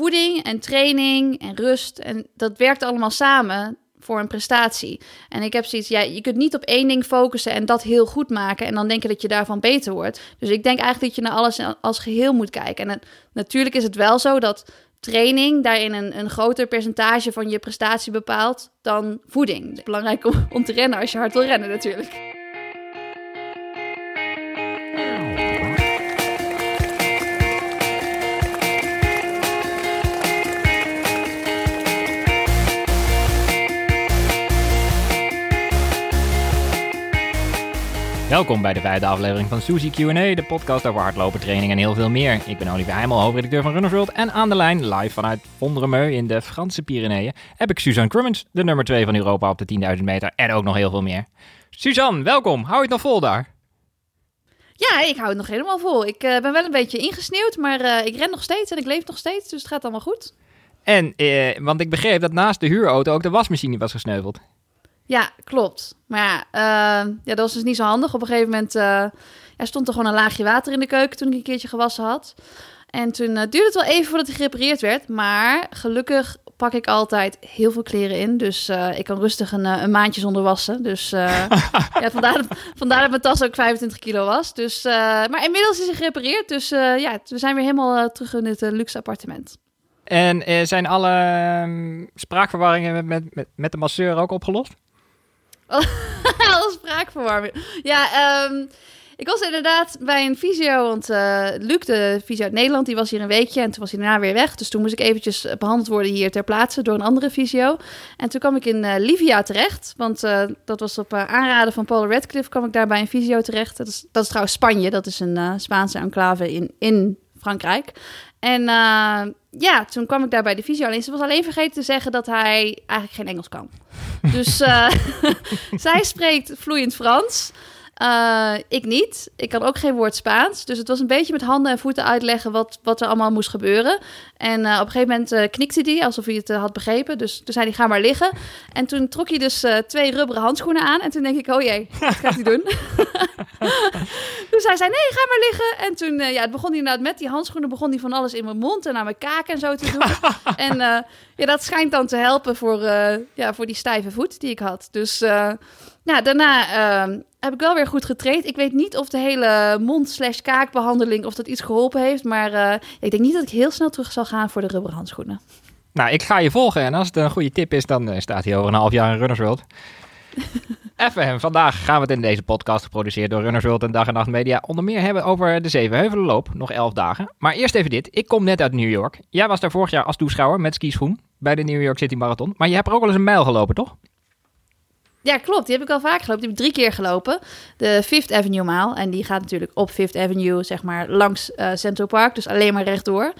voeding en training en rust. En dat werkt allemaal samen voor een prestatie. En ik heb zoiets, ja, je kunt niet op één ding focussen en dat heel goed maken en dan denken dat je daarvan beter wordt. Dus ik denk eigenlijk dat je naar alles als geheel moet kijken. En natuurlijk is het wel zo dat training daarin een, een groter percentage van je prestatie bepaalt dan voeding. Belangrijk om te rennen als je hard wil rennen natuurlijk. Welkom bij de vijfde aflevering van Suzy Q&A, de podcast over hardlopen, training en heel veel meer. Ik ben Olivier Heimel, hoofdredacteur van Runners World en aan de lijn, live vanuit Vondremeu in de Franse Pyreneeën, heb ik Suzanne Crummins, de nummer 2 van Europa op de 10.000 meter en ook nog heel veel meer. Suzanne, welkom. Hou je het nog vol daar? Ja, ik hou het nog helemaal vol. Ik uh, ben wel een beetje ingesneeuwd, maar uh, ik ren nog steeds en ik leef nog steeds, dus het gaat allemaal goed. En, uh, want ik begreep dat naast de huurauto ook de wasmachine was gesneuveld. Ja, klopt. Maar ja, uh, ja, dat was dus niet zo handig. Op een gegeven moment uh, ja, stond er gewoon een laagje water in de keuken toen ik een keertje gewassen had. En toen uh, duurde het wel even voordat hij gerepareerd werd. Maar gelukkig pak ik altijd heel veel kleren in. Dus ik kan rustig een, een, maandje zonder wassen. Dus ja, vandaar, dat, vandaar dat mijn tas ook 25 kilo was. Dus, maar inmiddels is hij gerepareerd. Dus ja, we zijn weer helemaal terug in het luxe appartement. En zijn alle ehm, spraakverwarringen met, met, met de masseur ook opgelost? Alle spraakverwarming. Ja, um, ik was inderdaad bij een fysio, want uh, Luc, de fysio uit Nederland, die was hier een weekje en toen was hij daarna weer weg. Dus toen moest ik eventjes behandeld worden hier ter plaatse door een andere fysio. En toen kwam ik in uh, Livia terecht, want dat was op aanraden van Paul Radcliffe kwam ik daar bij een fysio terecht. Dat is, dat is trouwens Spanje, dat is een Spaanse enclave in, in Frankrijk. En uh, ja, toen kwam ik daar bij de fysio. Alleen ze was alleen vergeten te zeggen dat hij eigenlijk geen Engels kan. dus uh, zij spreekt vloeiend Frans. Uh, ik niet. Ik kan ook geen woord Spaans. Dus het was een beetje met handen en voeten uitleggen wat, wat er allemaal moest gebeuren. En uh, op een gegeven moment uh, knikte hij alsof hij het had begrepen. Dus toen zei hij, ga maar liggen. En toen trok hij dus twee rubberen handschoenen aan. En toen denk ik, oh jee, wat gaat hij doen? dus hij zei, nee, ga maar liggen. En toen ja, het begon hij inderdaad met die handschoenen... begon hij van alles in mijn mond en aan mijn kaak en zo te doen. en ja, dat schijnt dan te helpen voor, ja, voor die stijve voet die ik had. Dus... Nou, daarna uh, heb ik wel weer goed getraind. Ik weet niet of de hele mond-slash-kaakbehandeling... of dat iets geholpen heeft. Maar ik denk niet dat ik heel snel terug zal gaan voor de rubberen handschoenen. Nou, ik ga je volgen. En als het een goede tip is, dan staat hij over een half jaar in Runners World. Even, vandaag gaan we het in deze podcast, geproduceerd door Runners World en Dag en Nacht Media, onder meer hebben over de Zevenheuvelenloop, nog elf dagen. Maar eerst even dit, ik kom net uit New York. Jij was daar vorig jaar als toeschouwer met skischoen bij de New York City Marathon. Maar je hebt er ook wel eens een mijl gelopen, toch? Ja, klopt. Die heb ik al vaak gelopen. Die heb ik drie keer gelopen. De Fifth Avenue maal. En die gaat natuurlijk op Fifth Avenue, zeg maar, langs uh, Central Park. Dus alleen maar rechtdoor.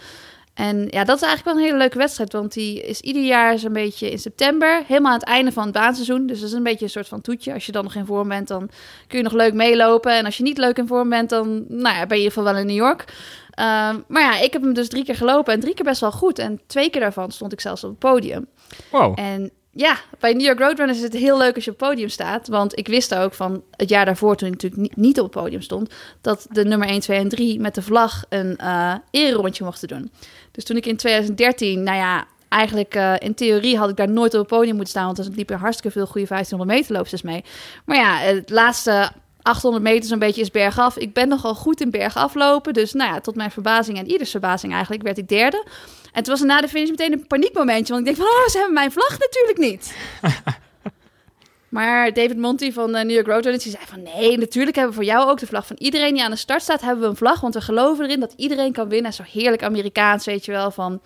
En ja, dat is eigenlijk wel een hele leuke wedstrijd. Want die is ieder jaar zo'n beetje in september. Helemaal aan het einde van het baanseizoen. Dus dat is een beetje een soort van toetje. Als je dan nog in vorm bent, dan kun je nog leuk meelopen. En als je niet leuk in vorm bent, dan nou ja, ben je in ieder geval wel in New York. Uh, maar ja, ik heb hem dus drie keer gelopen. En drie keer best wel goed. En twee keer daarvan stond ik zelfs op het podium. Wow. En ja, bij New York Roadrunners is het heel leuk als je op het podium staat. Want ik wist ook van het jaar daarvoor, toen ik natuurlijk niet op het podium stond, dat de nummer 1, 2 en 3 met de vlag een uh, ererondje mochten doen. Dus toen ik in 2013, nou ja, eigenlijk uh, in theorie had ik daar nooit op het podium moeten staan, want er liepen hartstikke veel goede 1500 meter loopsters mee. Maar ja, het laatste 800 meter zo'n beetje is bergaf. Ik ben nogal goed in bergaflopen, dus nou ja, tot mijn verbazing en ieders verbazing eigenlijk werd ik derde. En toen was er na de finish meteen een paniekmomentje. Want ik denk van, oh, ze hebben mijn vlag natuurlijk niet. maar David Monty van uh, New York Roadrunners, die zei van... Nee, natuurlijk hebben we voor jou ook de vlag van iedereen die aan de start staat... hebben we een vlag, want we geloven erin dat iedereen kan winnen. Zo heerlijk Amerikaans, weet je wel, van...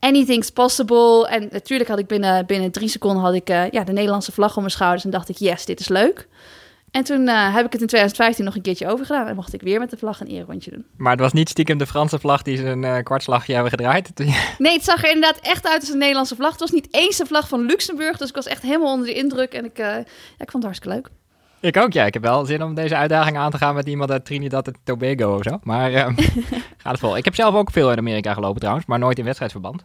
Anything's possible. En natuurlijk had ik binnen, binnen drie seconden had ik, uh, ja, de Nederlandse vlag om mijn schouders. En dacht ik, yes, dit is leuk. En toen uh, heb ik het in 2015 nog een keertje overgedaan. En mocht ik weer met de vlag een eerrondje doen. Maar het was niet stiekem de Franse vlag die ze een uh, kwartslagje hebben gedraaid? nee, het zag er inderdaad echt uit als een Nederlandse vlag. Het was niet eens de vlag van Luxemburg. Dus ik was echt helemaal onder de indruk. En ik, uh, ja, ik vond het hartstikke leuk. Ik ook, ja. Ik heb wel zin om deze uitdaging aan te gaan met iemand uit Trinidad en Tobago of zo. Maar uh, gaat het vol. Ik heb zelf ook veel in Amerika gelopen trouwens, maar nooit in wedstrijdverband.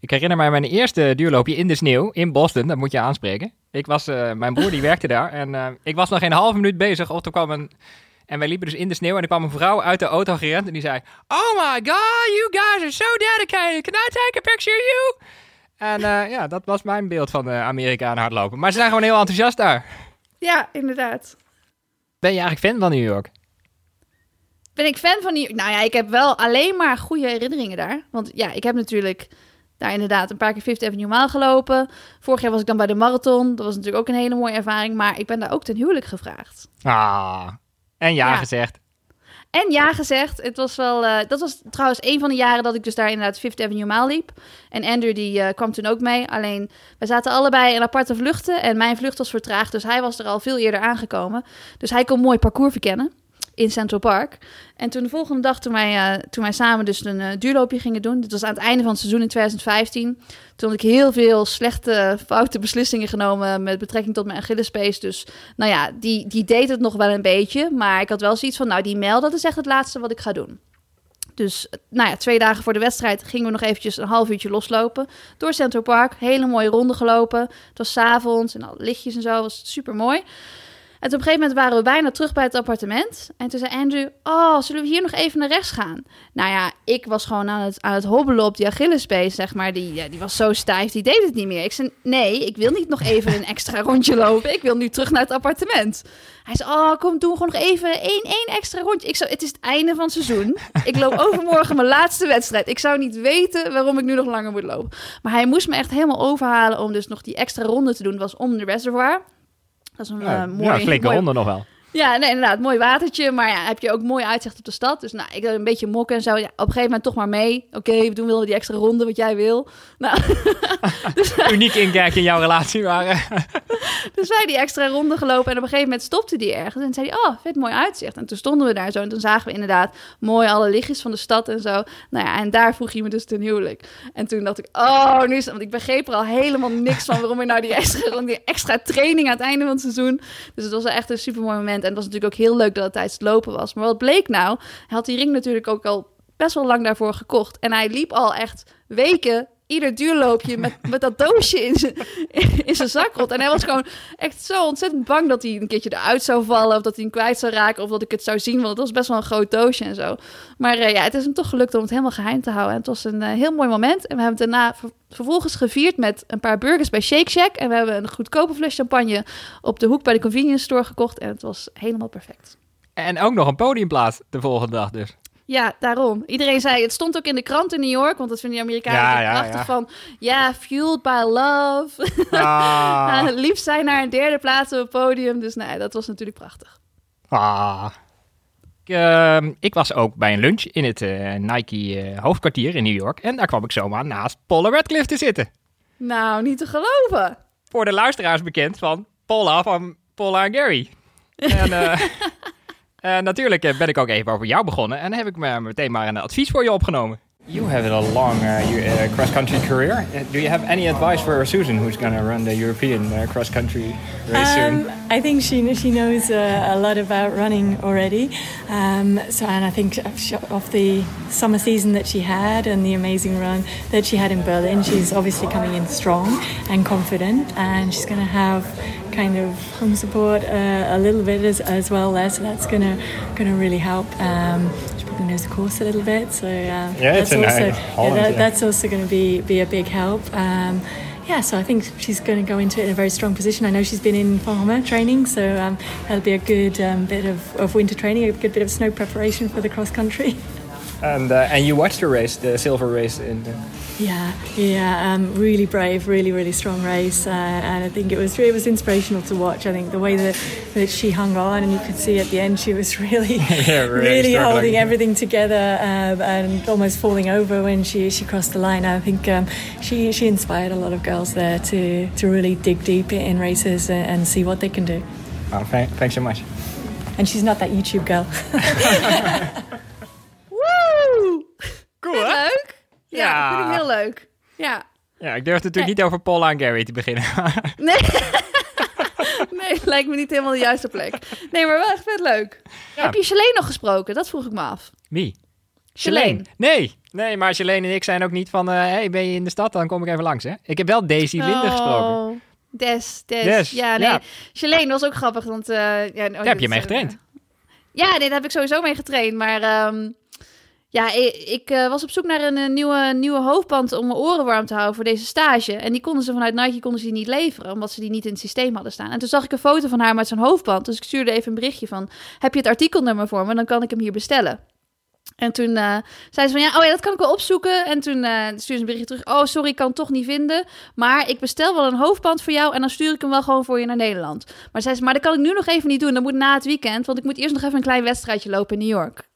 Ik herinner mij mijn eerste duurloopje in de sneeuw in Boston. Dat moet je aanspreken. Ik was, uh, mijn broer die werkte daar en uh, ik was nog geen halve minuut bezig of er kwam een En wij liepen dus in de sneeuw en er kwam een vrouw uit de auto gerend en die zei... Oh my god, you guys are so dedicated. Can I take a picture of you? En eh, ja, dat was mijn beeld van de Amerikanen hardlopen. Maar ze zijn gewoon heel enthousiast daar. Ja, inderdaad. Ben je eigenlijk fan van New York? Ben ik fan van die... Nou ja, ik heb wel alleen maar goede herinneringen daar. Want ja, ik heb natuurlijk daar inderdaad een paar keer Fifth Avenue Maal gelopen. Vorig jaar was ik dan bij de marathon. Dat was natuurlijk ook een hele mooie ervaring. Maar ik ben daar ook ten huwelijk gevraagd. Ah, en ja, Ja. gezegd. En ja gezegd, het was wel... eh, dat was trouwens een van de jaren dat ik dus daar inderdaad Fifth Avenue Maal liep. En Andrew die eh, kwam toen ook mee. Alleen, we zaten allebei in aparte vluchten. En mijn vlucht was vertraagd, dus hij was er al veel eerder aangekomen. Dus hij kon mooi parcours verkennen in Central Park. En toen de volgende dag, toen wij, eh, toen wij samen dus een eh, duurloopje gingen doen... dit was aan het einde van het seizoen in 2015... toen had ik heel veel slechte, foute beslissingen genomen... met betrekking tot mijn Achillespees. Dus nou ja, die, die deed het nog wel een beetje. Maar ik had wel zoiets van, nou die mijl, dat is echt het laatste wat ik ga doen. Dus nou ja, twee dagen voor de wedstrijd gingen we nog eventjes een half uurtje loslopen. Door Central Park, hele mooie ronde gelopen. Het was avonds en al lichtjes en zo, was super mooi. En op een gegeven moment waren we bijna terug bij het appartement. En toen zei Andrew, oh, zullen we hier nog even naar rechts gaan? Nou ja, ik was gewoon aan het, aan het hobbelen op die Achillespees, zeg maar. Die, ja, die was zo stijf, die deed het niet meer. Ik zei, nee, ik wil niet nog even een extra rondje lopen. Ik wil nu terug naar het appartement. Hij zei, oh, kom, doen we gewoon nog even één, één extra rondje. Ik zei, het is het einde van het seizoen. Ik loop overmorgen mijn laatste wedstrijd. Ik zou niet weten waarom ik nu nog langer moet lopen. Maar hij moest me echt helemaal overhalen om dus nog die extra ronde te doen. Dat was om de reservoir. Dat is een Ja, eh, mooi, ja, flinke mooi, ronde nog wel. Ja, nee, inderdaad, mooi watertje. Maar ja, heb je ook mooi uitzicht op de stad. Dus nou, ik een beetje mokken en zo. Ja, op een gegeven moment toch maar mee. Oké, we doen wel die extra ronde wat jij wil. Nou, Uniek inkijk in jouw relatie waren. dus wij die extra ronde gelopen. En op een gegeven moment stopte die ergens. En zei hij, oh, vet mooi uitzicht. En toen stonden we daar zo. En toen zagen we inderdaad mooi alle lichtjes van de stad en zo. Nou ja, en daar vroeg hij me dus ten huwelijk. En toen dacht ik, oh, nu is Want ik begreep er al helemaal niks van. Waarom ik nou die extra, die extra training aan het einde van het seizoen. Dus het was echt een super mooi moment. En het was natuurlijk ook heel leuk dat het tijdens het lopen was. Maar wat bleek nou? Hij had die ring natuurlijk ook al best wel lang daarvoor gekocht. En hij liep al echt weken ieder duurloopje met, met dat doosje in zijn, in zijn zak rond. En hij was gewoon echt zo ontzettend bang dat hij een keertje eruit zou vallen... of dat hij hem kwijt zou raken of dat ik het zou zien. Want het was best wel een groot doosje en zo. Maar eh, ja, het is hem toch gelukt om het helemaal geheim te houden. En het was een eh, heel mooi moment. En we hebben het daarna ver- vervolgens gevierd met een paar burgers bij Shake Shack. En we hebben een goedkope fles champagne op de hoek bij de convenience store gekocht. En het was helemaal perfect. En ook nog een podiumplaats de volgende dag dus. Ja, daarom. Iedereen zei, het stond ook in de krant in New York, want dat vinden die Amerikanen Ja, natuurlijk ja, prachtig ja. van, ja, fueled by love. Ah, liefst zijn naar een derde plaats op het podium, dus nee, dat was natuurlijk prachtig. ah. Ik, ehm, ik was ook bij een lunch in het eh, Nike eh, hoofdkwartier in New York. En daar kwam ik zomaar naast Paula Radcliffe te zitten. Nou, niet te geloven. Voor de luisteraars bekend van Paula van Paula en Gary. En eh, eh, natuurlijk eh, ben ik ook even over jou begonnen. En heb ik me meteen maar een advies voor je opgenomen. You have a long uh, cross-country career. do you have any advice for Susan, who's going to run the European uh, cross-country race Um, I think she she knows uh, a lot about running already. Um, so and I think of- of the summer season that she had and the amazing run that she had in Berlin, she's obviously coming in strong and confident, and she's going to have kind of home support uh, a little bit as, as well there. So that's going to going to really help. Um, she probably knows the course a little bit, so uh, Yeah, that's uh, also Holland, yeah, that, yeah. that's also going to be be a big help. Um, yeah, so I think she's going to go into it in a very strong position. I know she's been in farmer training, so um, that'll be a good um, bit of, of winter training, a good bit of snow preparation for the cross country. And uh, and you watched the race, the silver race in. The... Yeah, yeah, um, really brave, really, really strong race, uh, and I think it was it was inspirational to watch. I think the way that, that she hung on, and you could see at the end she was really, really really, holding everything together um, and almost falling over when she, she crossed the line. I think um, she she inspired a lot of girls there to to really dig deep in races and, and see what they can do. Oh, thank, thanks so much. And she's not that YouTube girl. Woe! Cool, Vind Ja, Ja. vind ik heel leuk. Ja. Ja, ik durfde natuurlijk niet over Paula en Gary te beginnen. Nee. nee, lijkt me niet helemaal de juiste plek. Nee, maar wel echt vet leuk. Ja. Heb je Shalane nog gesproken? Dat vroeg ik me af. Wie? Shalane. Nee, nee, maar Shalane en ik zijn ook niet van... eh hey, ben je in de stad? Dan kom ik even langs, hè? Ik heb wel Daisy Linde gesproken. Oh, Des, Des. Des, Ja, nee. ja. Was ook grappig, want... eh ja, oh, heb je mee eh, getraind? Ja, nee, daar heb ik sowieso mee getraind. Maar ehm, ja, ik, eh, was op zoek naar een, eh, nieuwe, nieuwe hoofdband om mijn oren warm te houden voor deze stage. En die konden ze vanuit Nike konden ze die niet leveren, omdat ze die niet in het systeem hadden staan. En toen zag ik een foto van haar met zo'n hoofdband. Dus ik stuurde even een berichtje van, heb je het artikelnummer voor me? Dan kan ik hem hier bestellen. En toen uh, zei ze van ja, oh ja, dat kan ik wel opzoeken. En toen stuurde ze een berichtje terug. Oh, sorry, ik kan het toch niet vinden. Maar ik bestel wel een hoofdband voor jou en dan stuur ik hem wel gewoon voor je naar Nederland. Maar zei ze, maar dat kan ik nu nog even niet doen. Dat moet na het weekend, want ik moet eerst nog even een klein wedstrijdje lopen in New York.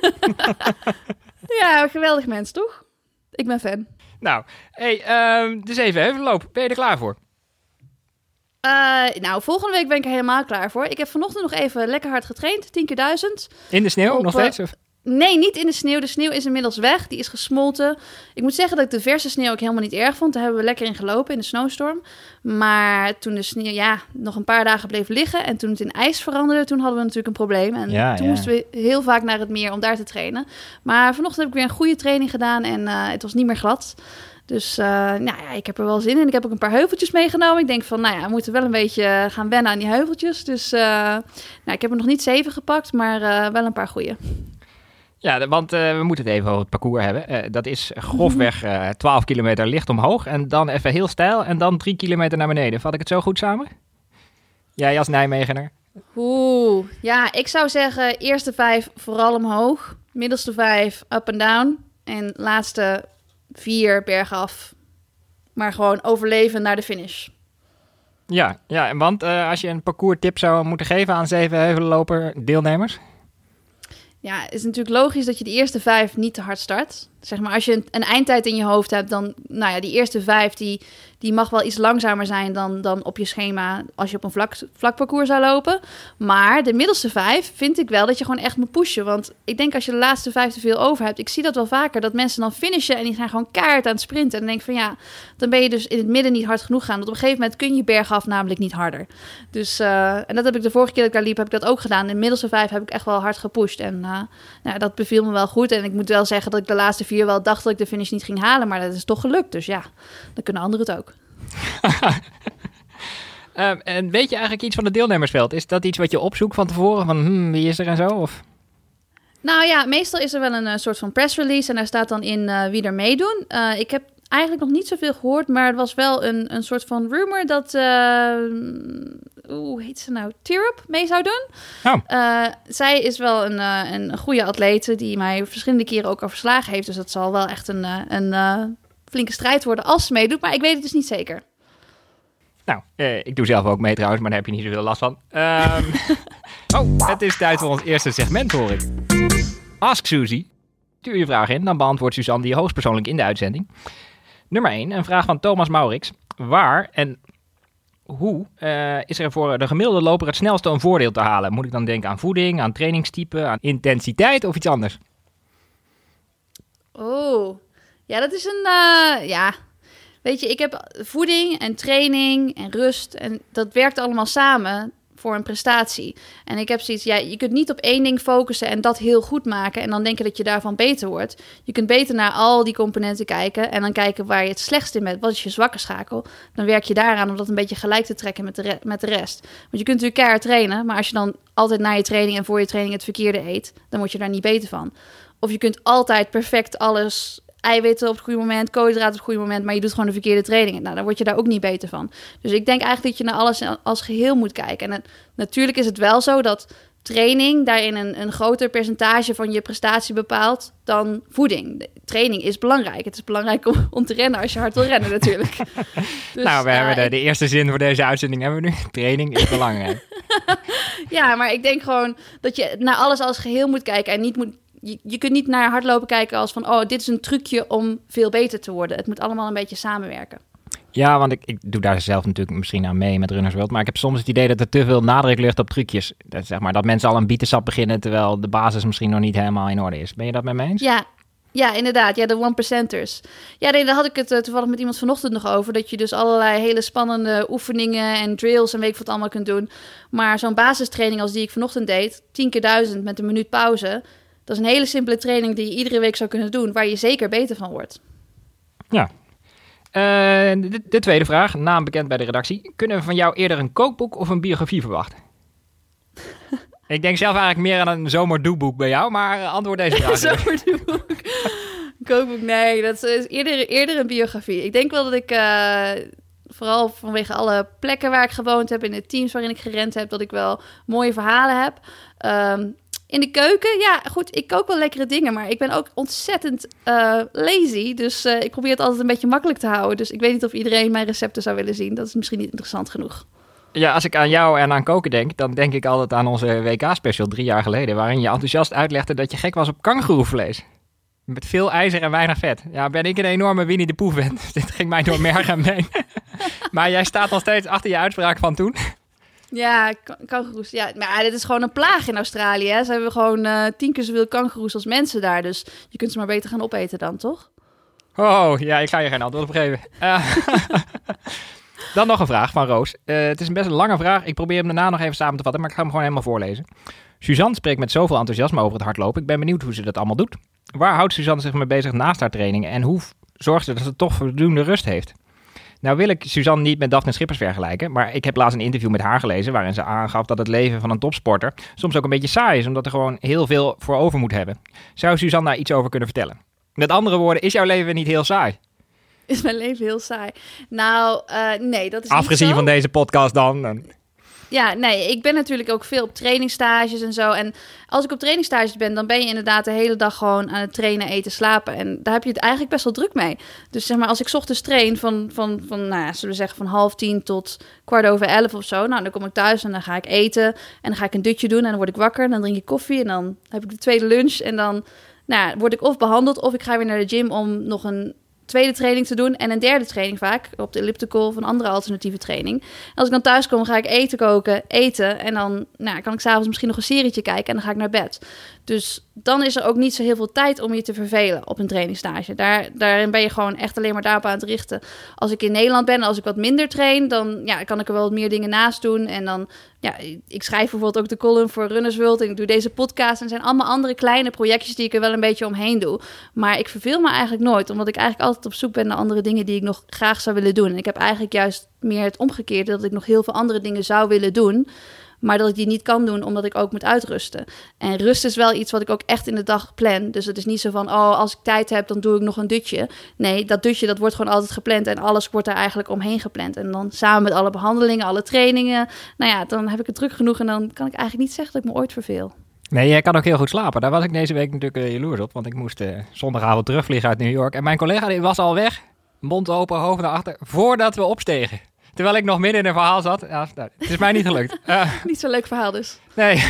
ja, geweldig mens, toch? Ik ben fan. Nou, hey, um, dus even Heuvelloop. Ben je er klaar voor? Uh, nou, volgende week ben ik er helemaal klaar voor. Ik heb vanochtend nog even lekker hard getraind. 10 keer 1000. In de sneeuw, Op, nog steeds? Of? Nee, niet in de sneeuw. De sneeuw is inmiddels weg. Die is gesmolten. Ik moet zeggen dat ik de verse sneeuw ook helemaal niet erg vond. Daar hebben we lekker in gelopen in de snowstorm. Maar toen de sneeuw ja, nog een paar dagen bleef liggen en toen het in ijs veranderde, toen hadden we natuurlijk een probleem. En ja, toen ja. moesten we heel vaak naar het meer om daar te trainen. Maar vanochtend heb ik weer een goede training gedaan en uh, het was niet meer glad. Dus uh, nou ja, ik heb er wel zin in. Ik heb ook een paar heuveltjes meegenomen. Ik denk van, nou ja, we moeten wel een beetje gaan wennen aan die heuveltjes. Dus uh, nou, ik heb er nog niet zeven gepakt, maar wel een paar goede. Ja, want uh, we moeten het even over het parcours hebben. Uh, dat is grofweg uh, 12 kilometer licht omhoog en dan even heel stijl en dan 3 kilometer naar beneden. Vat ik het zo goed samen? Jij als Nijmegener? Oeh, ja, ik zou zeggen eerste vijf vooral omhoog, middelste vijf up en down en laatste vier bergaf. Maar gewoon overleven naar de finish. Ja, ja want uh, als je een parcours tip zou moeten geven aan zeven heuvelloper deelnemers? Ja, is natuurlijk logisch dat je de eerste vijf niet te hard start. Zeg maar, als je een, een, eindtijd in je hoofd hebt, dan, nou ja, die eerste vijf, die, die mag wel iets langzamer zijn dan, dan op je schema als je op een vlak, vlak parcours zou lopen. Maar de middelste vijf vind ik wel dat je gewoon echt moet pushen. Want ik denk als je de laatste vijf te veel over hebt, ik zie dat wel vaker, dat mensen dan finishen en die gaan gewoon kaart aan het sprinten. En dan denk van ja, dan ben je dus in het midden niet hard genoeg gaan. Want op een gegeven moment kun je bergaf namelijk niet harder. Dus, uh, en dat heb ik de vorige keer dat ik daar liep, heb ik dat ook gedaan. De middelste vijf heb ik echt wel hard gepusht. En uh, nou, dat beviel me wel goed. En ik moet wel zeggen dat ik de laatste vier wel dacht dat ik de finish niet ging halen, maar dat is toch gelukt. Dus ja, dan kunnen anderen het ook. um, en weet je eigenlijk iets van het deelnemersveld? Is dat iets wat je opzoekt van tevoren? Van hmm, wie is er en zo? Of? Nou ja, meestal is er wel een, een soort van press release en daar staat dan in uh, wie er meedoen. Uh, ik heb eigenlijk nog niet zoveel gehoord, maar het was wel een, een soort van rumor dat. Hoe heet ze nou? Tirop mee zou doen. Oh. Uh, zij is wel een, uh, een goede atlete die mij verschillende keren ook al verslagen heeft. Dus dat zal wel echt een, een flinke strijd worden als ze meedoet. Maar ik weet het dus niet zeker. Nou, ik doe zelf ook mee trouwens, maar daar heb je niet zoveel last van. Um, oh, het is tijd voor ons eerste segment, hoor ik. Ask Suzy. Stuur je vraag in, dan beantwoordt Suzanne die hoogstpersoonlijk in de uitzending. Nummer 1, een vraag van Thomas Maurix. Waar en hoe uh, is er voor de gemiddelde loper het snelste een voordeel te halen? Moet ik dan denken aan voeding, aan trainingstype, aan intensiteit of iets anders? Oh, ja, dat is een. Uh, ja. Weet je, ik heb voeding en training en rust en dat werkt allemaal samen voor een prestatie. En ik heb zoiets, ja, je kunt niet op één ding focussen en dat heel goed maken en dan denken dat je daarvan beter wordt. Je kunt beter naar al die componenten kijken en dan kijken waar je het slechtst in bent. Wat is je zwakke schakel? Dan werk je daaraan om dat een beetje gelijk te trekken met de, met de rest. Want je kunt natuurlijk keihard trainen, maar als je dan altijd na je training en voor je training het verkeerde eet, dan word je daar niet beter van. Of je kunt altijd perfect alles eiwitten op het goede moment, koolhydraten op het goede moment, maar je doet gewoon de verkeerde trainingen. Nou, dan word je daar ook niet beter van. Dus ik denk eigenlijk dat je naar alles als geheel moet kijken. En het, natuurlijk is het wel zo dat training daarin een, een groter percentage van je prestatie bepaalt dan voeding. De training is belangrijk. Het is belangrijk om, om te rennen als je hard wil rennen natuurlijk. dus, nou, we uh, hebben de, de, eerste zin voor deze uitzending hebben we nu. Training is belangrijk. ja, maar ik denk gewoon dat je naar alles als geheel moet kijken en niet moet je, je kunt niet naar hardlopen kijken als van, oh, dit is een trucje om veel beter te worden. Het moet allemaal een beetje samenwerken. Ja, want ik, ik doe daar zelf natuurlijk misschien aan mee met Runners World. Maar ik heb soms het idee dat er te veel nadruk ligt op trucjes. Dat, zeg maar, dat mensen al een bietensap beginnen terwijl de basis misschien nog niet helemaal in orde is. Ben je dat met me eens? Ja, ja, inderdaad. Ja, de one percenters. Ja, nee, daar had ik het uh, toevallig met iemand vanochtend nog over. Dat je dus allerlei hele spannende oefeningen en drills en weet ik wat allemaal kunt doen. Maar zo'n basistraining als die ik vanochtend deed, 10 keer 1000 met een minuut pauze dat is een hele simpele training die je iedere week zou kunnen doen, waar je zeker beter van wordt. Ja. Uh, de, de, tweede vraag, naam bekend bij de redactie. Kunnen we van jou eerder een kookboek of een biografie verwachten? Ik denk zelf eigenlijk meer aan een zomerdoeboek bij jou, maar uh, antwoord deze vraag. zomerdoeboek. Kookboek, nee, dat is eerder, eerder een biografie. Ik denk wel dat ik, uh, vooral vanwege alle plekken waar ik gewoond heb... en de teams waarin ik gerend heb, dat ik wel mooie verhalen heb. Um, in de keuken, ja, goed, ik kook wel lekkere dingen, maar ik ben ook ontzettend uh, lazy. Dus uh, ik probeer het altijd een beetje makkelijk te houden. Dus ik weet niet of iedereen mijn recepten zou willen zien. Dat is misschien niet interessant genoeg. Ja, als ik aan jou en aan koken denk, dan denk ik altijd aan onze WK-special drie jaar geleden, waarin je enthousiast uitlegde dat je gek was op kangeroevlees. Met veel ijzer en weinig vet. Ja, ben ik een enorme Winnie de Pooh fan. Dit ging mij door merg en been. maar jij staat nog steeds achter je uitspraak van toen. Ja, kangoeroes. Ja, maar dit is gewoon een plaag in Australië. Hè? Ze hebben gewoon uh, tien keer zoveel kangoeroes als mensen daar. Dus je kunt ze maar beter gaan opeten dan, toch? Oh, ja, ik ga je geen antwoord op geven. Uh, dan nog een vraag van Roos. Uh, het is een best een lange vraag. Ik probeer hem daarna nog even samen te vatten, maar ik ga hem gewoon helemaal voorlezen. Suzanne spreekt met zoveel enthousiasme over het hardlopen. Ik ben benieuwd hoe ze dat allemaal doet. Waar houdt Suzanne zich mee bezig naast haar trainingen? En hoe zorgt ze dat ze toch voldoende rust heeft? Nou wil ik Suzanne niet met Daphne Schippers vergelijken, maar ik heb laatst een interview met haar gelezen waarin ze aangaf dat het leven van een topsporter soms ook een beetje saai is, omdat er gewoon heel veel voor over moet hebben. Zou Suzanne daar iets over kunnen vertellen? Met andere woorden, is jouw leven niet heel saai? Is mijn leven heel saai? Nou, uh, nee, dat is Afgezien niet van deze podcast dan. Ja, nee, ik ben natuurlijk ook veel op trainingstages en zo. En als ik op trainingstages ben, dan ben je inderdaad de hele dag gewoon aan het trainen, eten, slapen. En daar heb je het eigenlijk best wel druk mee. Dus zeg maar, als ik ochtends train van, van, van nou zullen we zeggen, van half tien tot kwart over elf of zo. Nou, dan kom ik thuis en dan ga ik eten. En dan ga ik een dutje doen en dan word ik wakker. En dan drink ik koffie en dan heb ik de tweede lunch. En dan nou, word ik of behandeld of ik ga weer naar de gym om nog een tweede training te doen en een derde training vaak op de elliptical of een andere alternatieve training. als ik dan thuis kom, ga ik eten koken, eten en dan nou, kan ik s'avonds misschien nog een serietje kijken en dan ga ik naar bed. Dus dan is er ook niet zo heel veel tijd om je te vervelen op een trainingstage. Daar, daarin ben je gewoon echt alleen maar daarop aan het richten. Als ik in Nederland ben en als ik wat minder train, dan ja, kan ik er wel wat meer dingen naast doen. En dan, ja, ik schrijf bijvoorbeeld ook de column voor Runners World en ik doe deze podcast. En zijn allemaal andere kleine projectjes die ik er wel een beetje omheen doe. Maar ik verveel me eigenlijk nooit, omdat ik eigenlijk altijd op zoek ben naar andere dingen die ik nog graag zou willen doen. En ik heb eigenlijk juist meer het omgekeerde, dat ik nog heel veel andere dingen zou willen doen. Maar dat ik die niet kan doen omdat ik ook moet uitrusten. En rust is wel iets wat ik ook echt in de dag plan. Dus het is niet zo van, oh, als ik tijd heb, dan doe ik nog een dutje. Nee, dat dutje, dat wordt gewoon altijd gepland. En alles wordt daar eigenlijk omheen gepland. En dan samen met alle behandelingen, alle trainingen. Nou ja, dan heb ik het druk genoeg. En dan kan ik eigenlijk niet zeggen dat ik me ooit verveel. Nee, jij kan ook heel goed slapen. Daar was ik deze week natuurlijk uh, jaloers op. Want ik moest uh, zondagavond terugvliegen uit New York. En mijn collega die was al weg. Mond open, hoofd naar achter. Voordat we opstegen. Terwijl ik nog midden in een verhaal zat. Ja, nou, het is mij niet gelukt. Uh, niet zo'n leuk verhaal dus. Nee.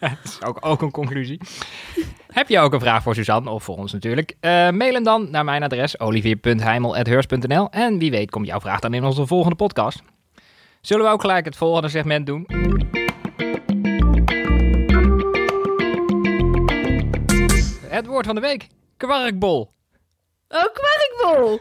dat is ook, ook een conclusie. Heb je ook een vraag voor Suzanne of voor ons natuurlijk? Uh, mail hem dan naar mijn adres olivier.heimel.heurs.nl en wie weet komt jouw vraag dan in onze volgende podcast. Zullen we ook gelijk het volgende segment doen? Het woord van de week. Kwarkbol. Oh, kwarkbol.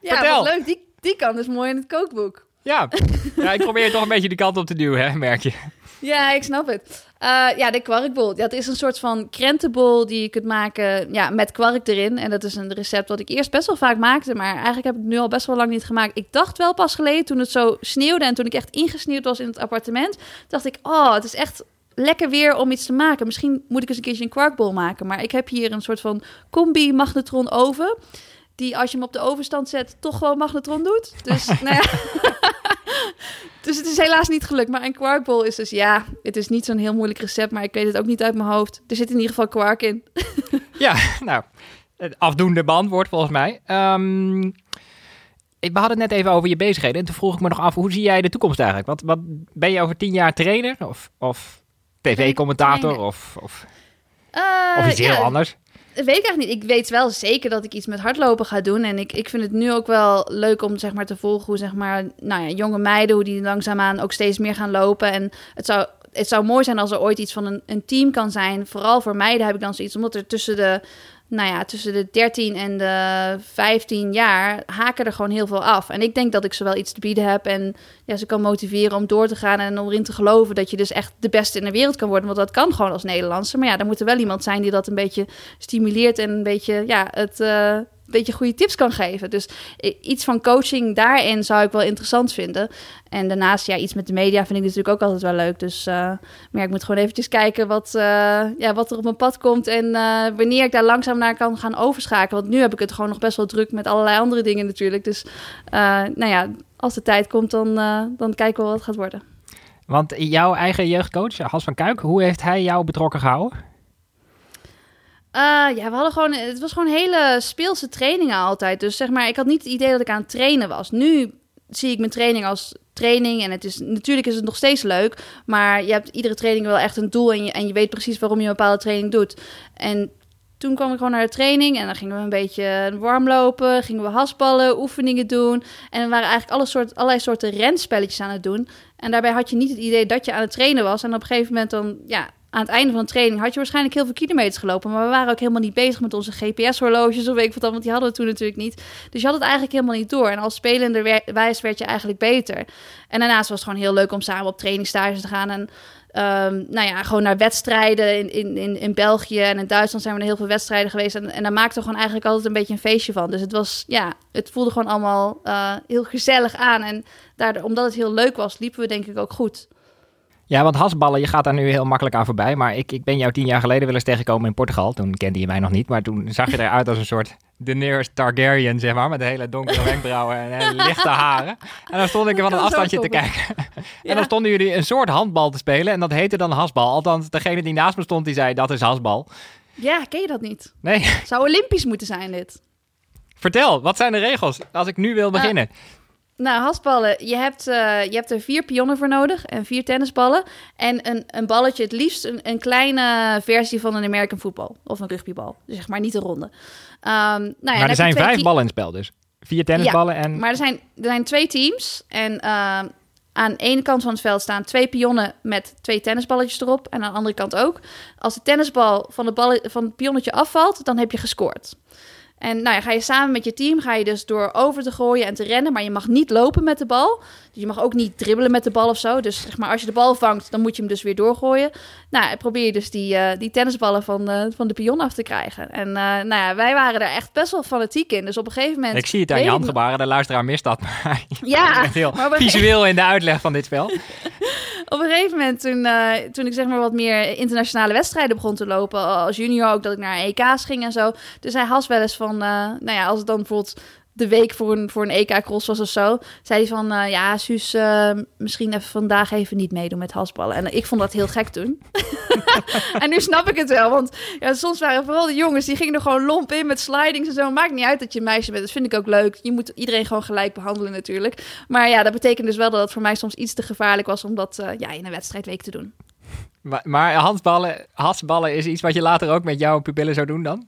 Ja, Vertel. wat leuk. Die, die kan dus mooi in het kookboek. Ja. ja, ik probeer toch een beetje die kant op te duwen, hè, merk je. Ja, ik snap het. Uh, ja, de kwarkbol. Dat is een soort van krentenbol die je kunt maken ja, met kwark erin. En dat is een recept wat ik eerst best wel vaak maakte. Maar eigenlijk heb ik het nu al best wel lang niet gemaakt. Ik dacht wel pas geleden toen het zo sneeuwde en toen ik echt ingesneeuwd was in het appartement. Dacht ik, oh, het is echt lekker weer om iets te maken. Misschien moet ik eens een keertje een kwarkbol maken. Maar ik heb hier een soort van combi-magnetron oven die als je hem op de overstand zet, toch gewoon magnetron doet. Dus, nou ja. dus het is helaas niet gelukt. Maar een kwarkbol is dus, ja, het is niet zo'n heel moeilijk recept, maar ik weet het ook niet uit mijn hoofd. Er zit in ieder geval kwark in. ja, nou, afdoende beantwoord volgens mij. Um, we hadden het net even over je bezigheden. En toen vroeg ik me nog af, hoe zie jij de toekomst eigenlijk? Wat, wat ben je over tien jaar trainer? Of, of tv-commentator? Of, of, uh, of iets heel ja, anders? Dat weet ik eigenlijk niet. Ik weet wel zeker dat ik iets met hardlopen ga doen. En ik, ik vind het nu ook wel leuk om zeg maar, te volgen hoe zeg maar, nou ja, jonge meiden, hoe die langzaamaan ook steeds meer gaan lopen. En het zou, het zou mooi zijn als er ooit iets van een, een team kan zijn. Vooral voor meiden heb ik dan zoiets, omdat er tussen de nou ja, tussen de 13 en de 15 jaar haken er gewoon heel veel af. En ik denk dat ik ze wel iets te bieden heb en ja, ze kan motiveren om door te gaan en om erin te geloven dat je dus echt de beste in de wereld kan worden. Want dat kan gewoon als Nederlandse. Maar ja, dan moet er wel iemand zijn die dat een beetje stimuleert en een beetje ja, het, uh, beetje goede tips kan geven. Dus iets van coaching daarin zou ik wel interessant vinden. En daarnaast, ja, iets met de media vind ik natuurlijk ook altijd wel leuk. Dus uh, maar ik moet gewoon eventjes kijken wat, uh, ja, wat er op mijn pad komt en uh, wanneer ik daar langzaam naar kan gaan overschakelen. Want nu heb ik het gewoon nog best wel druk met allerlei andere dingen natuurlijk. Dus nou ja, als de tijd komt, dan, dan kijken we wat gaat worden. Want jouw eigen jeugdcoach, Hans van Kuik, hoe heeft hij jou betrokken gehouden? Uh, ja, we hadden gewoon, het was gewoon hele speelse trainingen altijd. Dus zeg maar, ik had niet het idee dat ik aan het trainen was. Nu zie ik mijn training als training en het is natuurlijk is het nog steeds leuk, maar je hebt iedere training wel echt een doel en je, en je weet precies waarom je een bepaalde training doet. En toen kwam ik gewoon naar de training en dan gingen we een beetje warm lopen, gingen we hasballen, oefeningen doen en we waren eigenlijk alle soort, allerlei soorten renspelletjes aan het doen. En daarbij had je niet het idee dat je aan het trainen was en op een gegeven moment dan ja, aan het einde van de training had je waarschijnlijk heel veel kilometers gelopen. Maar we waren ook helemaal niet bezig met onze GPS-horloges of weet ik wat dan, want die hadden we toen natuurlijk niet. Dus je had het eigenlijk helemaal niet door. En als spelende wijs werd je eigenlijk beter. En daarnaast was het gewoon heel leuk om samen op trainingstages te gaan. En um, nou ja, gewoon naar wedstrijden in, in, in, België en in Duitsland zijn we naar heel veel wedstrijden geweest. En, en daar maakte we gewoon eigenlijk altijd een beetje een feestje van. Dus het was, ja, het voelde gewoon allemaal uh, heel gezellig aan. En daardoor, omdat het heel leuk was, liepen we denk ik ook goed. Ja, want hasballen, je gaat daar nu heel makkelijk aan voorbij. Maar ik, ik ben jou tien jaar geleden wel eens tegengekomen in Portugal. Toen kende je mij nog niet, maar toen zag je eruit als een soort Daenerys Targaryen, zeg maar. Met hele donkere wenkbrauwen en lichte haren. En dan stond ik er van een afstandje te kijken. en dan stonden jullie een soort handbal te spelen. En dat heette dan hasbal. Althans, degene die naast me stond, die zei dat is hasbal. Ja, ken je dat niet? Nee. Zou Olympisch moeten zijn dit. Vertel, wat zijn de regels als ik nu wil beginnen? Nou, hasballen. Je hebt, uh, je hebt er vier pionnen voor nodig en vier tennisballen. En een, een balletje, het liefst een, een kleine versie van een American voetbal of een rugbybal. Dus zeg maar niet een ronde. Um, nou ja, maar er zijn vijf ballen in het spel dus. Vier tennisballen ja, en... maar er zijn, er zijn twee teams. En uh, aan de ene kant van het veld staan twee pionnen met twee tennisballetjes erop. En aan de andere kant ook. Als de tennisbal van, de ballen, van het pionnetje afvalt, dan heb je gescoord. En nou ja, ga je samen met je team, ga je dus door over te gooien en te rennen. Maar je mag niet lopen met de bal. Dus je mag ook niet dribbelen met de bal of zo. Dus zeg maar, als je de bal vangt, dan moet je hem dus weer doorgooien. Nou, probeer je dus die, uh, die tennisballen van, uh, van de pion af te krijgen. En uh, nou ja, wij waren er echt best wel fanatiek in. Dus op een gegeven moment... Ik zie het aan je handgebaren, de luisteraar mist dat. Maar ja, heel maar visueel in de uitleg van dit spel. op een gegeven moment, toen, toen ik zeg maar wat meer internationale wedstrijden begon te lopen, als junior ook, dat ik naar EK's ging en zo. Dus hij has wel eens van, nou ja, als het dan bijvoorbeeld de week voor een, voor een EK-cross was of zo, zei hij van, uh, ja, Suus, uh, misschien even vandaag even niet meedoen met hasballen. En ik vond dat heel gek toen. en nu snap ik het wel, want ja, soms waren vooral de jongens, die gingen er gewoon lomp in met slidings en zo. Maakt niet uit dat je een meisje bent, dat vind ik ook leuk. Je moet iedereen gewoon gelijk behandelen natuurlijk. Maar ja, dat betekent dus wel dat het voor mij soms iets te gevaarlijk was om dat uh, ja, in een wedstrijdweek te doen. Maar, maar handballen, hasballen is iets wat je later ook met jouw pupillen zou doen dan?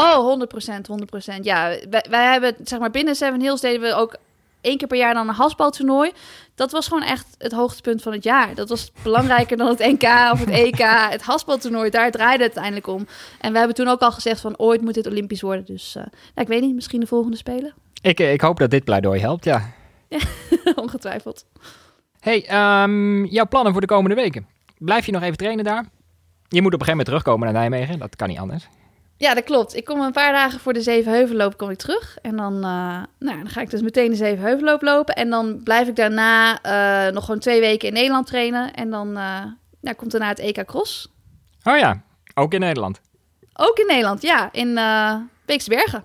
Oh, 100%, 100%. Ja, wij, wij hebben, zeg maar, binnen Seven Hills deden we ook één keer per jaar dan een hasbaltoernooi. Dat was gewoon echt het hoogtepunt van het jaar. Dat was belangrijker dan het NK of het EK. Het hasbaltoernooi, daar draaide het uiteindelijk om. En we hebben toen ook al gezegd van ooit moet dit Olympisch worden. Dus uh, ik weet niet, misschien de volgende Spelen. Ik, ik hoop dat dit pleidooi helpt, ja. ja ongetwijfeld. Hey, um, jouw plannen voor de komende weken? Blijf je nog even trainen daar? Je moet op een gegeven moment terugkomen naar Nijmegen. Dat kan niet anders. Ja, dat klopt. Ik kom een paar dagen voor de Zevenheuvelloop kom ik terug. En dan, uh, nou, dan ga ik dus meteen de Zevenheuvelloop lopen. En dan blijf ik daarna uh, nog gewoon twee weken in Nederland trainen. En dan uh, nou, komt daarna het EK Cross. Oh ja, ook in Nederland? Ook in Nederland, ja. In Beekse Bergen.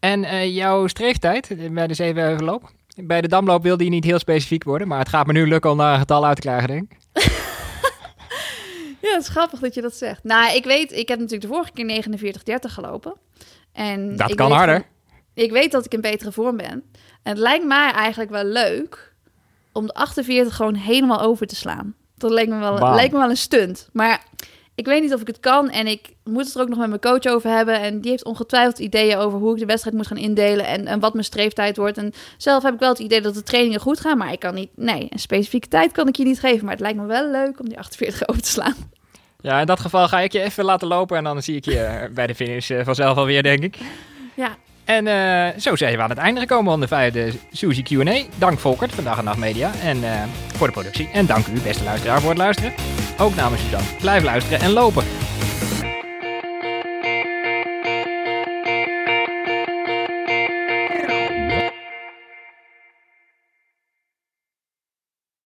En jouw streeftijd bij de Zevenheuvelloop? Bij de Damloop wilde je niet heel specifiek worden. Maar het gaat me nu lukken om daar een getal uit te krijgen, denk ik. Ja, het is grappig dat je dat zegt. Nou, ik weet, ik heb natuurlijk de vorige keer 49-30 gelopen. En dat ik kan weet, harder. Ik weet dat ik in betere vorm ben. En het lijkt mij eigenlijk wel leuk om de 48 gewoon helemaal over te slaan. Dat lijkt me wel, wow. lijkt me wel een stunt. Maar ik weet niet of ik het kan. En ik moet het er ook nog met mijn coach over hebben. En die heeft ongetwijfeld ideeën over hoe ik de wedstrijd moet gaan indelen. En, en wat mijn streeftijd wordt. En zelf heb ik wel het idee dat de trainingen goed gaan. Maar ik kan niet. Nee, een specifieke tijd kan ik je niet geven. Maar het lijkt me wel leuk om die 48 over te slaan. Ja, in dat geval ga ik je even laten lopen. En dan zie ik je bij de finish uh, vanzelf alweer, denk ik. Ja. En uh, zo zijn we aan het einde gekomen van de vijfde Suzy Q&A. Dank Volkert van Dag en Nacht Media en, uh, voor de productie. En dank u, beste luisteraar, voor het luisteren. Ook namens dan. Blijf luisteren en lopen.